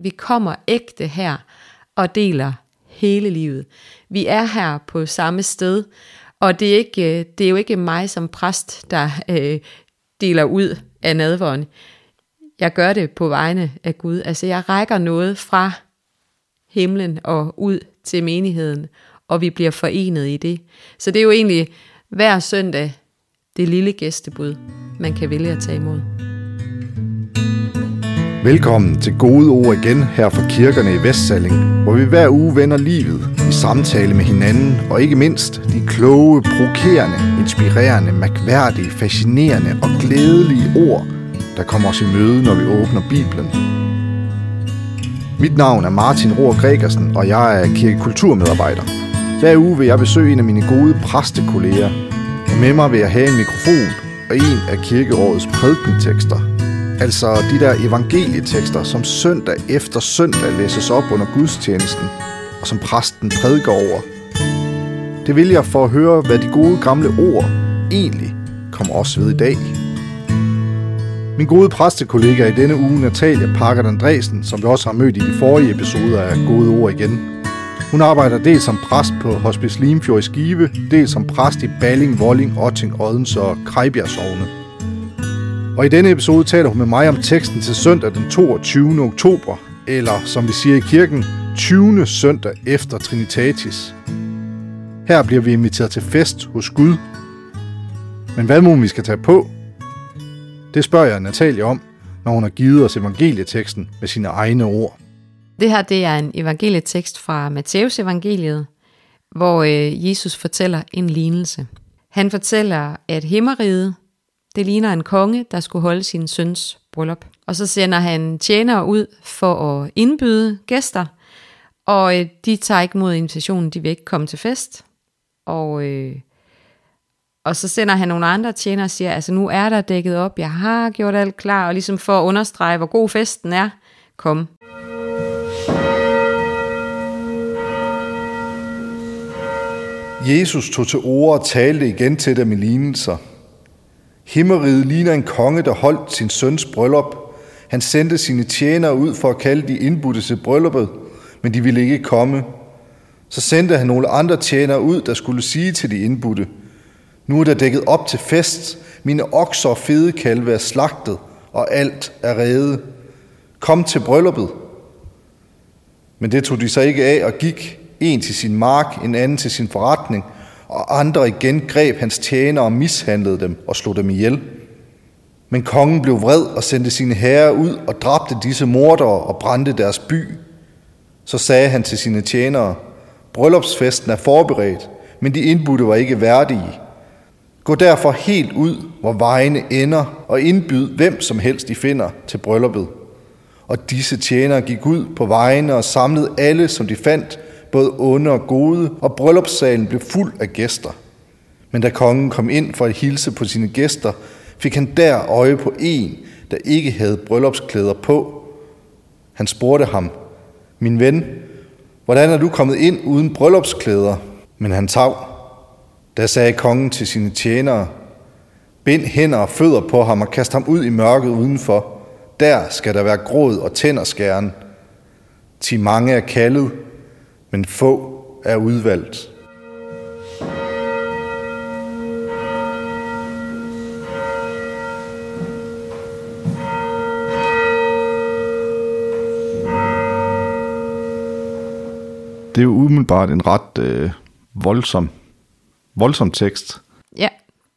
Vi kommer ægte her og deler hele livet. Vi er her på samme sted, og det er, ikke, øh, det er jo ikke mig som præst, der øh, deler ud af nadvåren. Jeg gør det på vegne af Gud. Altså jeg rækker noget fra himlen og ud til menigheden, og vi bliver forenet i det. Så det er jo egentlig hver søndag det lille gæstebud, man kan vælge at tage imod. Velkommen til Gode Ord igen her fra kirkerne i Vestsalling, hvor vi hver uge vender livet i samtale med hinanden, og ikke mindst de kloge, provokerende, inspirerende, mærkværdige, fascinerende og glædelige ord, der kommer os i møde, når vi åbner Bibelen. Mit navn er Martin Rohr Gregersen, og jeg er kirkekulturmedarbejder. Hver uge vil jeg besøge en af mine gode præstekolleger, og med mig vil jeg have en mikrofon og en af kirkerådets prædikentekster. Altså de der evangelietekster, som søndag efter søndag læses op under gudstjenesten, og som præsten prædiker over. Det vil jeg for at høre, hvad de gode gamle ord egentlig kommer også ved i dag. Min gode præstekollega i denne uge, Natalia Parker Andresen, som vi også har mødt i de forrige episoder af Gode Ord igen. Hun arbejder dels som præst på Hospice Limfjord i Skive, dels som præst i Balling, Volling, Otting, Odense og Krejbjerg Sogne. Og i denne episode taler hun med mig om teksten til søndag den 22. oktober, eller som vi siger i kirken, 20. søndag efter Trinitatis. Her bliver vi inviteret til fest hos Gud. Men hvad må vi skal tage på? Det spørger jeg Natalia om, når hun har givet os evangelieteksten med sine egne ord. Det her det er en evangelietekst fra Matteus evangeliet, hvor øh, Jesus fortæller en lignelse. Han fortæller, at himmeriget, det ligner en konge, der skulle holde sin søns bryllup. Og så sender han tjenere ud for at indbyde gæster, og øh, de tager ikke mod invitationen, de vil ikke komme til fest. Og, øh, og så sender han nogle andre tjenere og siger, altså nu er der dækket op, jeg har gjort alt klar, og ligesom for at understrege, hvor god festen er, kom. Jesus tog til ord og talte igen til dem i lignelser. Himmeriget ligner en konge, der holdt sin søns bryllup. Han sendte sine tjenere ud for at kalde de indbudte til brylluppet, men de ville ikke komme. Så sendte han nogle andre tjenere ud, der skulle sige til de indbudte, nu er der dækket op til fest, mine okser og fede kalve er slagtet, og alt er reddet. Kom til brylluppet. Men det tog de sig ikke af og gik, en til sin mark, en anden til sin forretning, og andre igen greb hans tjenere og mishandlede dem og slog dem ihjel. Men kongen blev vred og sendte sine herrer ud og dræbte disse mordere og brændte deres by. Så sagde han til sine tjenere, bryllupsfesten er forberedt, men de indbudte var ikke værdige. Gå derfor helt ud, hvor vejene ender, og indbyd hvem som helst I finder til brylluppet. Og disse tjenere gik ud på vejene og samlede alle, som de fandt, både onde og gode, og bryllupssalen blev fuld af gæster. Men da kongen kom ind for at hilse på sine gæster, fik han der øje på en, der ikke havde bryllupsklæder på. Han spurgte ham, min ven, hvordan er du kommet ind uden bryllupsklæder? Men han tav. Da sagde kongen til sine tjenere, bind hænder og fødder på ham og kast ham ud i mørket udenfor. Der skal der være gråd og tænderskæren. Til mange er kaldet, men få er udvalgt. Det er jo umiddelbart en ret øh, voldsom, voldsom tekst. Ja,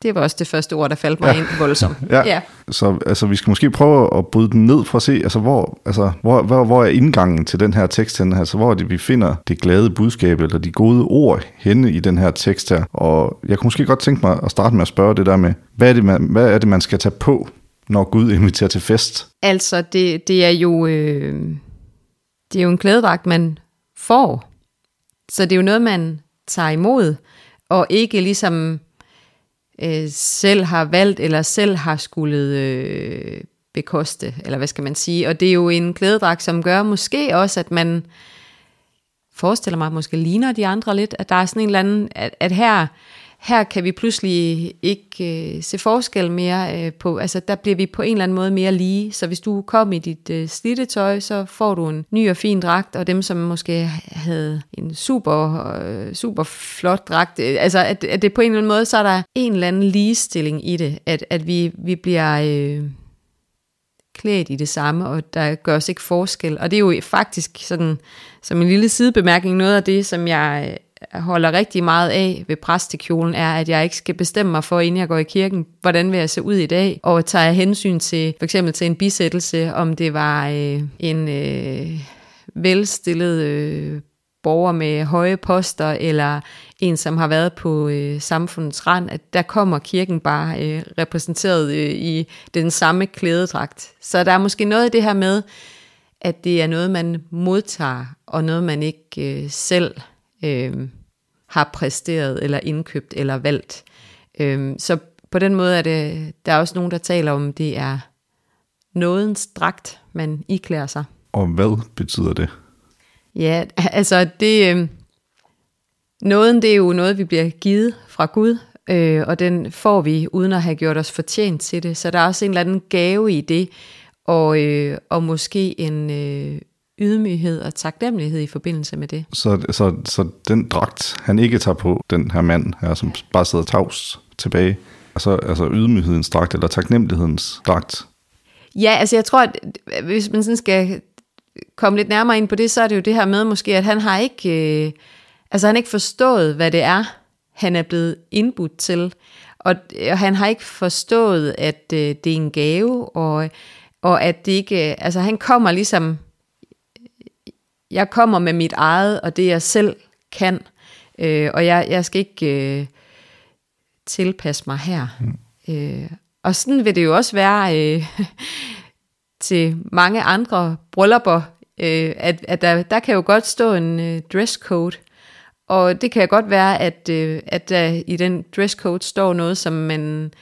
det var også det første ord, der faldt mig ja. ind voldsomt. ja. ja. Så altså, vi skal måske prøve at bryde den ned for at se, altså, hvor, altså, hvor, hvor, hvor er indgangen til den her tekst henne? Altså, hvor er det, vi finder det glade budskab, eller de gode ord henne i den her tekst her? Og jeg kunne måske godt tænke mig at starte med at spørge det der med, hvad er det, man, hvad er det, man skal tage på, når Gud inviterer til fest? Altså, det, det er jo... Øh, det er jo en klædedragt, man får. Så det er jo noget, man tager imod, og ikke ligesom øh, selv har valgt, eller selv har skulle øh, bekoste, eller hvad skal man sige. Og det er jo en klædedragt, som gør måske også, at man forestiller mig, at måske ligner de andre lidt, at der er sådan en eller anden, at, at her, her kan vi pludselig ikke øh, se forskel mere øh, på, altså der bliver vi på en eller anden måde mere lige, så hvis du kom i dit øh, slidte tøj, så får du en ny og fin dragt, og dem, som måske havde en super, øh, super flot dragt, øh, altså at, at det på en eller anden måde, så er der en eller anden ligestilling i det, at, at vi, vi bliver... Øh, klædt i det samme, og der gøres ikke forskel. Og det er jo faktisk sådan, som en lille sidebemærkning, noget af det, som jeg holder rigtig meget af ved præstekjolen, er, at jeg ikke skal bestemme mig for, inden jeg går i kirken, hvordan vil jeg se ud i dag, og tager jeg hensyn til, for eksempel til en bisættelse, om det var øh, en øh, velstillet øh, borger med høje poster, eller en, som har været på øh, samfundets rand, at der kommer kirken bare øh, repræsenteret øh, i den samme klædedragt. Så der er måske noget i det her med, at det er noget, man modtager, og noget, man ikke øh, selv øh, har præsteret, eller indkøbt, eller valgt. Øh, så på den måde er det, der er også nogen, der taler om, det er nådens dragt, man iklærer sig. Og hvad betyder det? Ja, altså det... Øh, nåden, det er jo noget, vi bliver givet fra Gud, øh, og den får vi uden at have gjort os fortjent til det. Så der er også en eller anden gave i det, og, øh, og måske en øh, ydmyghed og taknemmelighed i forbindelse med det. Så, så, så den dragt, han ikke tager på, den her mand her, som bare sidder tavs tilbage, altså, altså ydmyghedens dragt eller taknemmelighedens dragt? Ja, altså jeg tror, at hvis man sådan skal komme lidt nærmere ind på det, så er det jo det her med måske, at han har ikke, øh, altså han har ikke forstået, hvad det er, han er blevet indbudt til. Og, og han har ikke forstået, at øh, det er en gave, og, og at det ikke, altså han kommer ligesom, jeg kommer med mit eget, og det jeg selv kan, øh, og jeg, jeg skal ikke øh, tilpasse mig her. Mm. Øh, og sådan vil det jo også være øh, til mange andre bryllupper, øh, at, at der, der kan jo godt stå en øh, dresscode, og det kan godt være, at, øh, at der i den dresscode står noget, som man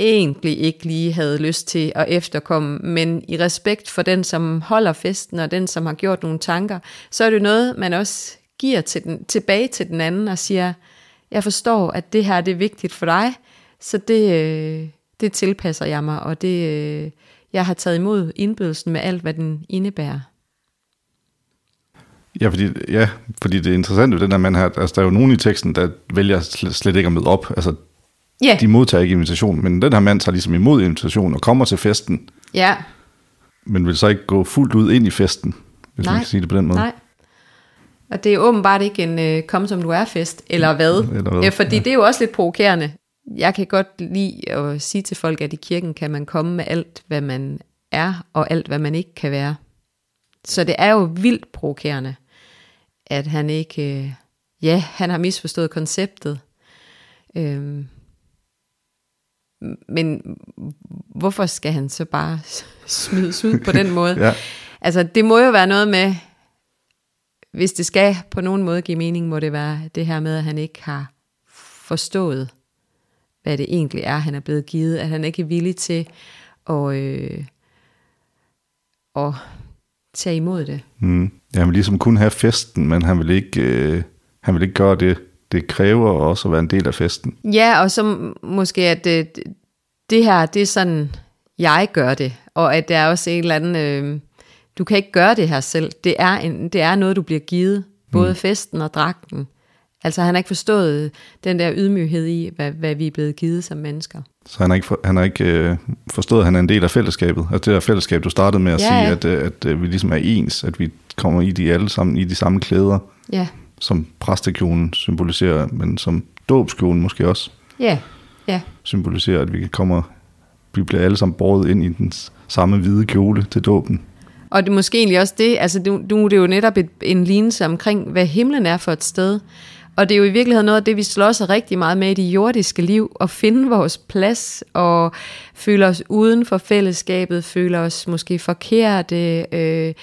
egentlig ikke lige havde lyst til at efterkomme, men i respekt for den, som holder festen, og den, som har gjort nogle tanker, så er det noget, man også giver til den, tilbage til den anden og siger, jeg forstår, at det her det er vigtigt for dig, så det, øh, det tilpasser jeg mig, og det, øh, jeg har taget imod indbydelsen med alt, hvad den indebærer. Ja, fordi, ja, fordi det er interessant ved den her mand her, altså der er jo nogen i teksten, der vælger slet ikke at møde op, altså Ja. de modtager ikke invitation, men den her mand tager ligesom imod invitation og kommer til festen, Ja, men vil så ikke gå fuldt ud ind i festen, hvis Nej. man kan sige det på den måde. nej. Og det er åbenbart ikke en øh, kom som du er fest, eller hvad? Eller hvad, Ja, fordi ja. det er jo også lidt provokerende. Jeg kan godt lide at sige til folk, at i kirken kan man komme med alt, hvad man er, og alt, hvad man ikke kan være. Så det er jo vildt provokerende, at han ikke, øh, ja, han har misforstået konceptet. Øhm, men hvorfor skal han så bare smides ud på den måde? Ja. Altså, det må jo være noget med, hvis det skal på nogen måde give mening, må det være det her med, at han ikke har forstået, hvad det egentlig er, han er blevet givet. At han ikke er villig til at, øh, at tage imod det. Mm. Ja, han vil ligesom kun have festen, men han vil ikke, øh, han vil ikke gøre det. Det kræver også at være en del af festen. Ja, og så måske, at det, det her, det er sådan, jeg gør det. Og at der er også en eller anden, øh, du kan ikke gøre det her selv. Det er, en, det er noget, du bliver givet. Både mm. festen og dragten. Altså han har ikke forstået den der ydmyghed i, hvad, hvad vi er blevet givet som mennesker. Så han har ikke, for, han har ikke øh, forstået, at han er en del af fællesskabet. Altså det der fællesskab, du startede med at Ja, sige, ja. at, øh, at øh, vi ligesom er ens, at vi kommer i de alle sammen i de samme klæder, Ja, som præstekjolen symboliserer, men som dåbskjolen måske også ja, ja. symboliserer, at vi kommer, vi bliver alle sammen båret ind i den samme hvide kjole til dåben. Og det er måske egentlig også det, altså du, du, det er jo netop et, en lignelse omkring, hvad himlen er for et sted. Og det er jo i virkeligheden noget af det, vi slås rigtig meget med i det jordiske liv, at finde vores plads og føle os uden for fællesskabet, føle os måske forkerte. Øh,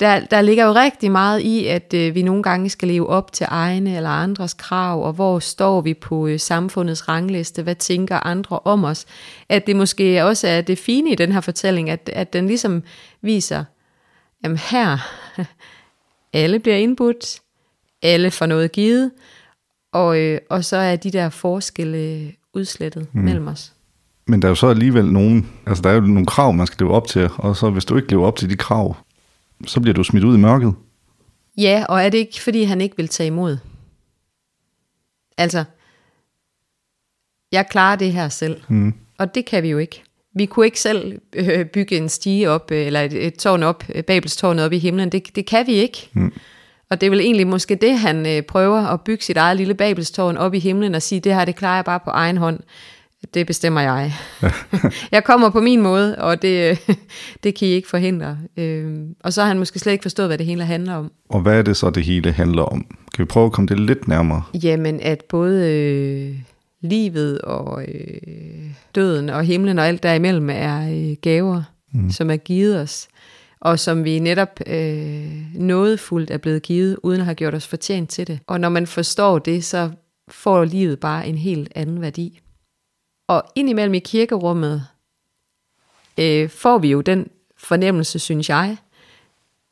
der, der ligger jo rigtig meget i, at øh, vi nogle gange skal leve op til egne eller andres krav, og hvor står vi på øh, samfundets rangliste, hvad tænker andre om os. At det måske også er det fine i den her fortælling, at, at den ligesom viser, jamen her, alle bliver indbudt, alle får noget givet, Og, øh, og så er de der forskelle udslettet mm. mellem os. Men der er jo så alligevel nogen, altså der er jo nogle krav, man skal leve op til, og så hvis du ikke lever op til de krav, så bliver du smidt ud i mørket. Ja, og er det ikke, fordi han ikke vil tage imod? Altså, jeg klarer det her selv, mm. og det kan vi jo ikke. Vi kunne ikke selv øh, bygge en stige op, øh, eller et, et tårn op, øh, Babelstårnet op i himlen. Det, det kan vi ikke. Mm. Og det er vel egentlig måske det, han øh, prøver at bygge sit eget lille Babelstårn op i himlen og sige, det her, det klarer jeg bare på egen hånd. Det bestemmer jeg. jeg kommer på min måde, og det, det kan I ikke forhindre. Øhm, og så har han måske slet ikke forstået, hvad det hele handler om. Og hvad er det så, det hele handler om? Kan vi prøve at komme det lidt nærmere? Jamen, at både øh, livet og øh, døden og himlen og alt derimellem er øh, gaver, mm. som er givet os. Og som vi netop øh, nådefuldt er blevet givet, uden at have gjort os fortjent til det. Og når man forstår det, så får livet bare en helt anden værdi. Og indimellem i kirkerummet øh, får vi jo den fornemmelse, synes jeg,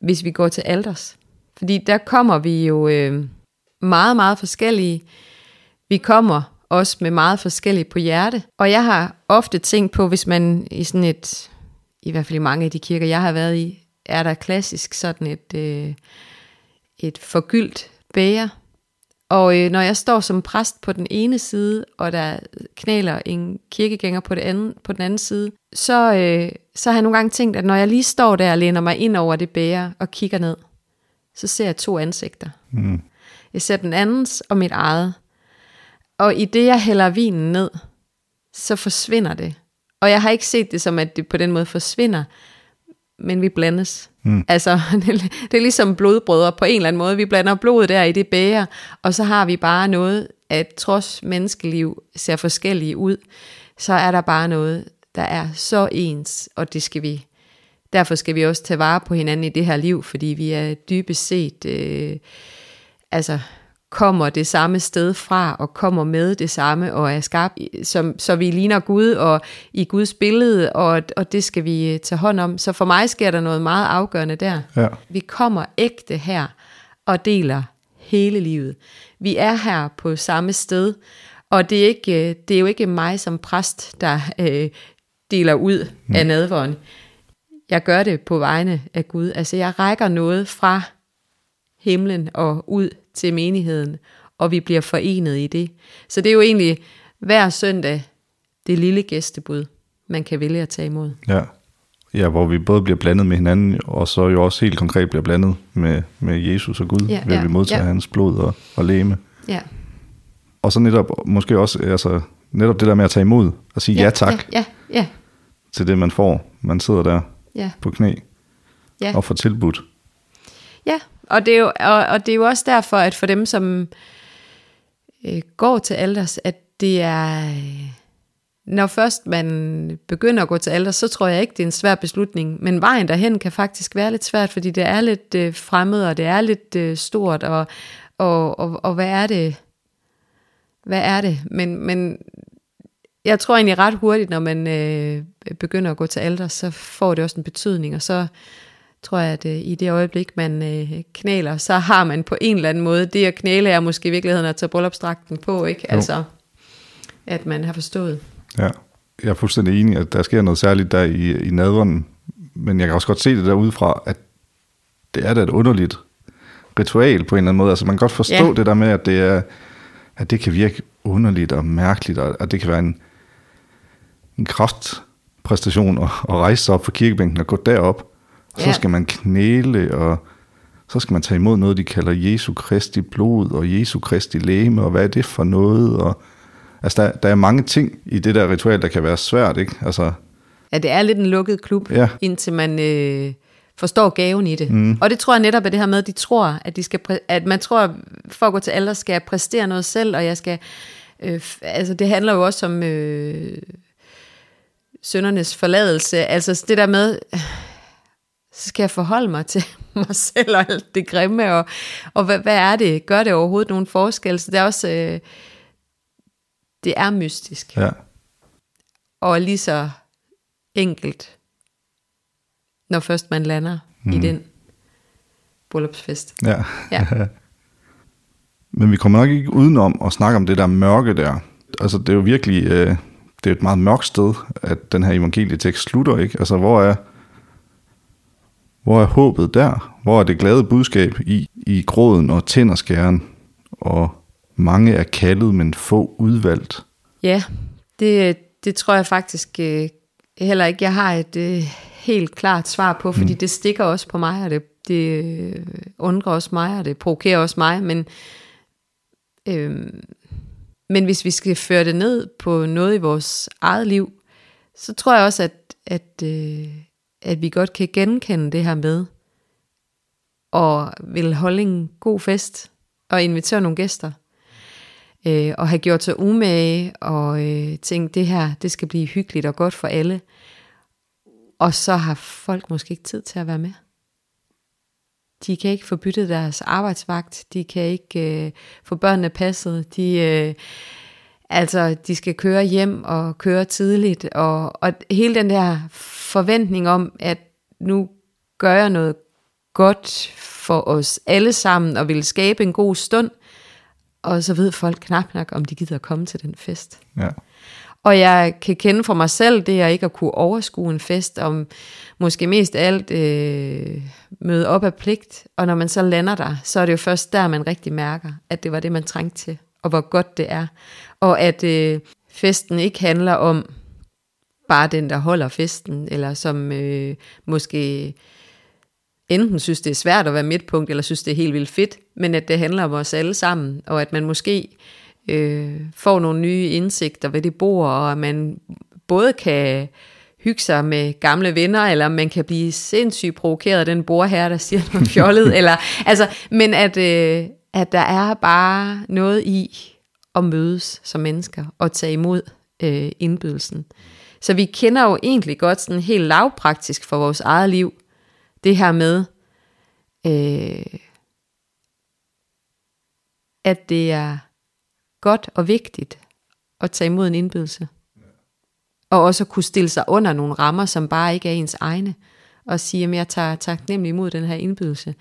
hvis vi går til alders. Fordi der kommer vi jo øh, meget, meget forskellige. Vi kommer også med meget forskellige på hjerte. Og jeg har ofte tænkt på, hvis man i sådan et, i hvert fald i mange af de kirker, jeg har været i, er der klassisk sådan et, øh, et forgyldt bæger, og øh, når jeg står som præst på den ene side, og der knæler en kirkegænger på, det anden, på den anden side, så, øh, så har jeg nogle gange tænkt, at når jeg lige står der og læner mig ind over det bære og kigger ned, så ser jeg to ansigter. Mm. Jeg ser den andens og mit eget. Og i det, jeg hælder vinen ned, så forsvinder det. Og jeg har ikke set det som, at det på den måde forsvinder, men vi blandes. Mm. Altså, det, er ligesom blodbrødre på en eller anden måde. Vi blander blodet der i det bæger, og så har vi bare noget, at trods menneskeliv ser forskellige ud, så er der bare noget, der er så ens, og det skal vi. Derfor skal vi også tage vare på hinanden i det her liv, fordi vi er dybest set, øh, altså kommer det samme sted fra, og kommer med det samme, og er skabt, som, så vi ligner Gud, og i Guds billede, og, og det skal vi øh, tage hånd om. Så for mig sker der noget meget afgørende der. Ja. Vi kommer ægte her, og deler hele livet. Vi er her på samme sted, og det er, ikke, øh, det er jo ikke mig som præst, der øh, deler ud mm. af nadvåren. Jeg gør det på vegne af Gud. Altså jeg rækker noget fra himlen og ud til menigheden, og vi bliver forenet i det. Så det er jo egentlig hver søndag det lille gæstebud, man kan vælge at tage imod. Ja. Ja, hvor vi både bliver blandet med hinanden, og så jo også helt konkret bliver blandet med, med Jesus og Gud, ja, ved ja, vi modtager ja. hans blod og, og læme. Ja. Og så netop, måske også, altså, netop det der med at tage imod, og sige ja, ja tak ja, ja, ja. til det, man får. Man sidder der ja. på knæ ja. og får tilbudt. Ja, og det, er jo, og, og det er jo også derfor, at for dem, som øh, går til alders, at det er... Øh, når først man begynder at gå til alders, så tror jeg ikke, det er en svær beslutning. Men vejen derhen kan faktisk være lidt svært, fordi det er lidt øh, fremmed, og det er lidt øh, stort, og, og, og, og hvad er det? Hvad er det? Men, men jeg tror egentlig ret hurtigt, når man øh, begynder at gå til alder, så får det også en betydning, og så, tror jeg, at øh, i det øjeblik, man øh, knæler, så har man på en eller anden måde, det at knæle er måske i virkeligheden at tage bryllupsdragten på, ikke? Jo. Altså, at man har forstået. Ja, jeg er fuldstændig enig, at der sker noget særligt der i, i nadveren, men jeg kan også godt se det derudefra, at det er da et underligt ritual på en eller anden måde. Altså man kan godt forstå ja. det der med, at det, er, at det kan virke underligt og mærkeligt, og at det kan være en, en kraftpræstation at, at rejse sig op fra kirkebænken og gå derop og så ja. skal man knæle, og så skal man tage imod noget, de kalder Jesu Kristi blod, og Jesu Kristi læme, og hvad er det for noget? Og, altså, der, der er mange ting i det der ritual, der kan være svært, ikke? Altså, ja, det er lidt en lukket klub, ja. indtil man øh, forstår gaven i det. Mm. Og det tror jeg netop er det her med, at de tror, at, de skal at man tror, for at gå til alder, skal jeg præstere noget selv, og jeg skal... Øh, altså, det handler jo også om... Øh, søndernes forladelse. Altså det der med, så skal jeg forholde mig til mig selv og alt det grimme, og, og hvad, hvad er det? Gør det overhovedet nogen forskel? Så det er også, øh, det er mystisk. Ja. Og lige så enkelt, når først man lander mm. i mhm. den bryllupsfest. Ja. ja. Men vi kommer nok ikke udenom at snakke om det der mørke der. Altså det er jo virkelig, øh, det er et meget mørkt sted, at den her evangelietekst slutter, ikke? Altså hvor er, hvor er håbet der? Hvor er det glade budskab i, i gråden og tænderskæren? Og mange er kaldet, men få udvalgt. Ja, det, det tror jeg faktisk øh, heller ikke, jeg har et øh, helt klart svar på, fordi mm. det stikker også på mig, og det, det øh, undrer også mig, og det provokerer også mig, men, øh, men hvis vi skal føre det ned på noget i vores eget liv, så tror jeg også, at, at, øh, at vi godt kan genkende det her med, og vil holde en god fest, og invitere nogle gæster, øh, og have gjort sig umage, og øh, tænkt, det her, det skal blive hyggeligt og godt for alle. Og så har folk måske ikke tid til at være med. De kan ikke få byttet deres arbejdsvagt, de kan ikke øh, få børnene passet, de, øh, altså, de skal køre hjem og køre tidligt, og, og hele den der forventning om, at nu gør jeg noget godt for os alle sammen, og vil skabe en god stund, og så ved folk knap nok, om de gider at komme til den fest. Ja. Og jeg kan kende for mig selv, det er ikke at kunne overskue en fest, om måske mest alt øh, møde op af pligt. Og når man så lander der, så er det jo først der, man rigtig mærker, at det var det, man trængte til, og hvor godt det er. Og at øh, festen ikke handler om bare den, der holder festen, eller som øh, måske enten synes, det er svært at være midtpunkt, eller synes, det er helt vildt fedt, men at det handler om os alle sammen, og at man måske øh, får nogle nye indsigter ved det bord, og at man både kan hygge sig med gamle venner, eller man kan blive sindssygt provokeret af den bordherre, der siger noget fjollet, eller, altså, men at, øh, at der er bare noget i at mødes som mennesker, og tage imod øh, indbydelsen. Så vi kender jo egentlig godt sådan helt lavpraktisk for vores eget liv, det her med, øh, at det er godt og vigtigt at tage imod en indbydelse. Og også at kunne stille sig under nogle rammer, som bare ikke er ens egne. Og sige, at jeg tager taknemmelig imod den her indbydelse.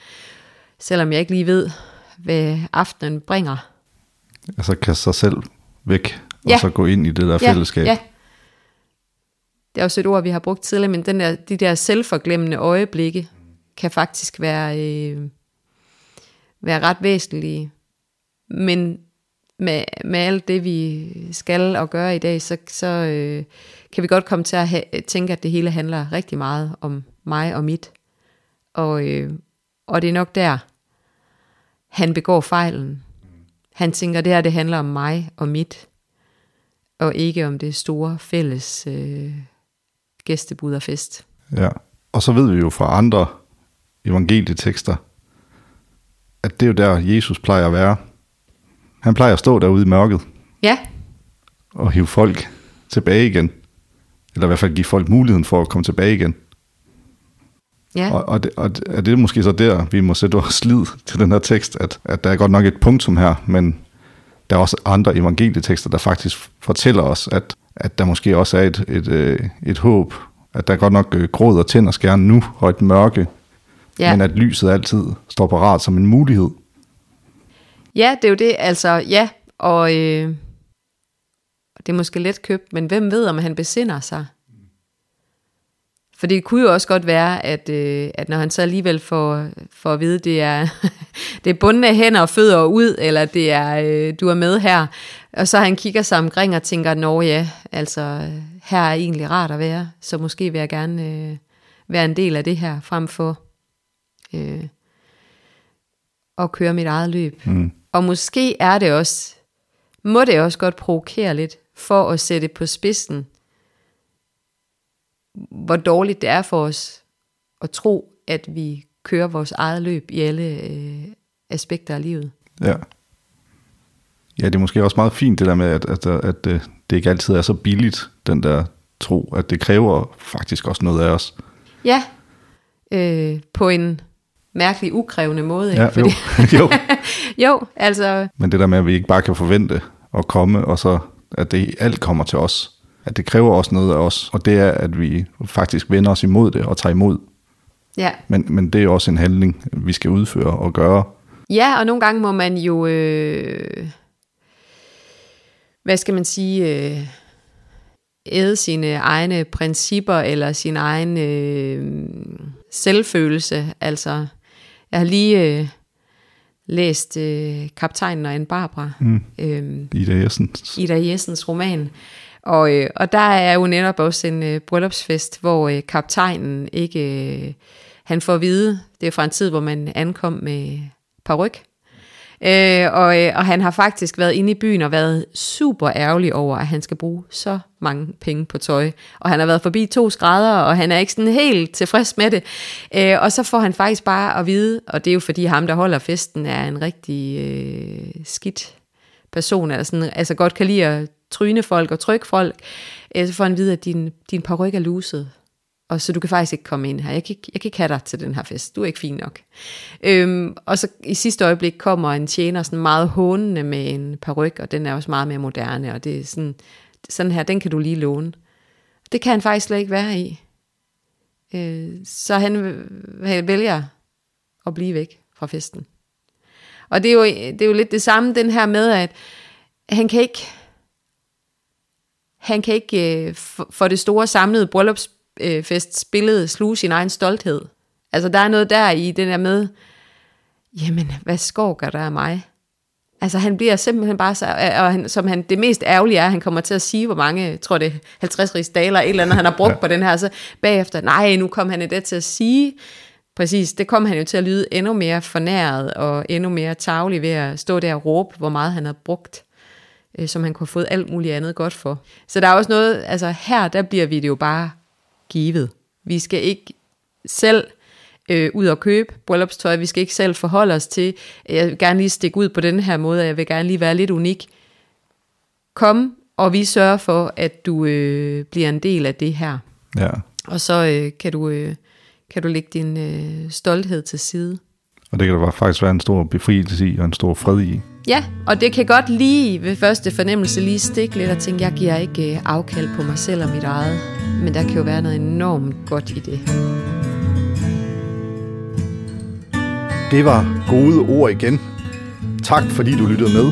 Selvom jeg ikke lige ved, hvad aftenen bringer. Altså kaste sig selv væk, og ja. så gå ind i det der ja, fællesskab. Ja, det er også et ord, vi har brugt tidligere, men den der, de der selvforglemmende øjeblikke kan faktisk være, øh, være ret væsentlige. Men med, med alt det, vi skal og gøre i dag, så, så øh, kan vi godt komme til at ha- tænke, at det hele handler rigtig meget om mig og mit. Og, øh, og det er nok der, han begår fejlen. Han tænker, det her det handler om mig og mit, og ikke om det store fælles øh, gæstebud og fest. Ja, og så ved vi jo fra andre evangelietekster, at det er jo der, Jesus plejer at være. Han plejer at stå derude i mørket. Ja. Og hive folk tilbage igen. Eller i hvert fald give folk muligheden for at komme tilbage igen. Ja. Og, og, det, og er det måske så der, vi må sætte vores lid til den her tekst, at, at der er godt nok et punktum her, men der er også andre evangelietekster, der faktisk fortæller os, at, at der måske også er et, et, et, øh, et håb, at der er godt nok øh, gråd og tænder skærne nu, og et mørke, ja. men at lyset altid står parat som en mulighed. Ja, det er jo det, altså, ja, og øh, det er måske let købt, men hvem ved, om han besinder sig? For det kunne jo også godt være, at, øh, at når han så alligevel får, får at vide, det er, det er bundne hænder og fødder ud, eller det er, øh, du er med her, og så han kigger sig omkring og tænker, nå ja, altså her er egentlig rart at være, så måske vil jeg gerne øh, være en del af det her, frem for øh, at køre mit eget løb. Mm. Og måske er det også, må det også godt provokere lidt, for at sætte på spidsen, hvor dårligt det er for os at tro, at vi kører vores eget løb i alle øh, aspekter af livet. Ja. Ja, det er måske også meget fint det der med, at, at, at, at øh, det ikke altid er så billigt, den der tro, at det kræver faktisk også noget af os. Ja, øh, på en mærkelig ukrævende måde. Ikke? Ja, Fordi, jo. jo. jo, altså... Men det der med, at vi ikke bare kan forvente at komme, og så at det alt kommer til os, at det kræver også noget af os, og det er, at vi faktisk vender os imod det og tager imod. Ja. Men, men det er også en handling, vi skal udføre og gøre. Ja, og nogle gange må man jo, øh, hvad skal man sige, øh, æde sine egne principper eller sin egen øh, selvfølelse. Altså, jeg har lige øh, læst øh, Kaptajnen og en Barbara. Mm. Øh, Ida Jessens. Ida Jessens roman. Og, øh, og der er jo netop også en øh, bryllupsfest, hvor øh, kaptajnen ikke... Øh, han får at vide, det er fra en tid, hvor man ankom med paryk. Øh, og, øh, og han har faktisk været inde i byen og været super ærgerlig over, at han skal bruge så mange penge på tøj. Og han har været forbi to skrædder, og han er ikke sådan helt tilfreds med det. Øh, og så får han faktisk bare at vide, og det er jo fordi ham, der holder festen, er en rigtig øh, skidt person, eller sådan, altså godt kan lide at tryne folk og trykke folk, øh, så får han at vide, at din, din paryk er luset og så du kan faktisk ikke komme ind her. Jeg kan ikke, jeg kan ikke have dig til den her fest. Du er ikke fin nok. Øhm, og så i sidste øjeblik kommer en tjener sådan meget hånende med en paryk, og den er også meget mere moderne, og det er sådan, sådan her, den kan du lige låne. Det kan han faktisk slet ikke være i. Øh, så han, han vælger at blive væk fra festen. Og det er, jo, det er jo lidt det samme, den her med, at han kan ikke, han kan ikke øh, for det store samlede bryllupsbillede øh, sluge sin egen stolthed. Altså der er noget der i den der med, jamen hvad skorker der af mig? Altså han bliver simpelthen bare så, og han, som han, det mest ærgerlige er, at han kommer til at sige, hvor mange, jeg tror det er 50 rigsdaler, et eller andet, han har brugt ja. på den her, så bagefter, nej, nu kom han det til at sige, præcis, det kom han jo til at lyde endnu mere fornæret, og endnu mere tavlig ved at stå der og råbe, hvor meget han havde brugt, øh, som han kunne have fået alt muligt andet godt for. Så der er også noget, altså her, der bliver vi det jo bare givet. Vi skal ikke selv øh, ud og købe bryllupstøj. Vi skal ikke selv forholde os til, jeg vil gerne lige stikke ud på den her måde, jeg vil gerne lige være lidt unik. Kom, og vi sørger for, at du øh, bliver en del af det her. Ja. Og så øh, kan, du, øh, kan du lægge din øh, stolthed til side. Og det kan der faktisk være en stor befrielse i, og en stor fred i. Ja, og det kan godt lige ved første fornemmelse lige stikke lidt og tænke, jeg giver ikke øh, afkald på mig selv og mit eget. Men der kan jo være noget enormt godt i det. Det var gode ord igen. Tak fordi du lyttede med.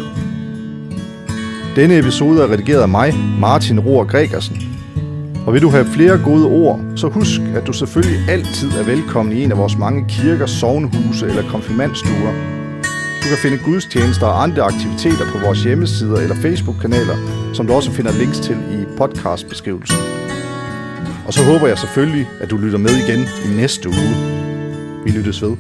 Denne episode er redigeret af mig, Martin Rohr Gregersen. Og vil du have flere gode ord, så husk, at du selvfølgelig altid er velkommen i en af vores mange kirker, sovnhuse eller konfirmandstuer. Du kan finde gudstjenester og andre aktiviteter på vores hjemmesider eller Facebook-kanaler, som du også finder links til i podcastbeskrivelsen. Og så håber jeg selvfølgelig, at du lytter med igen i næste uge. Vi lyttes ved.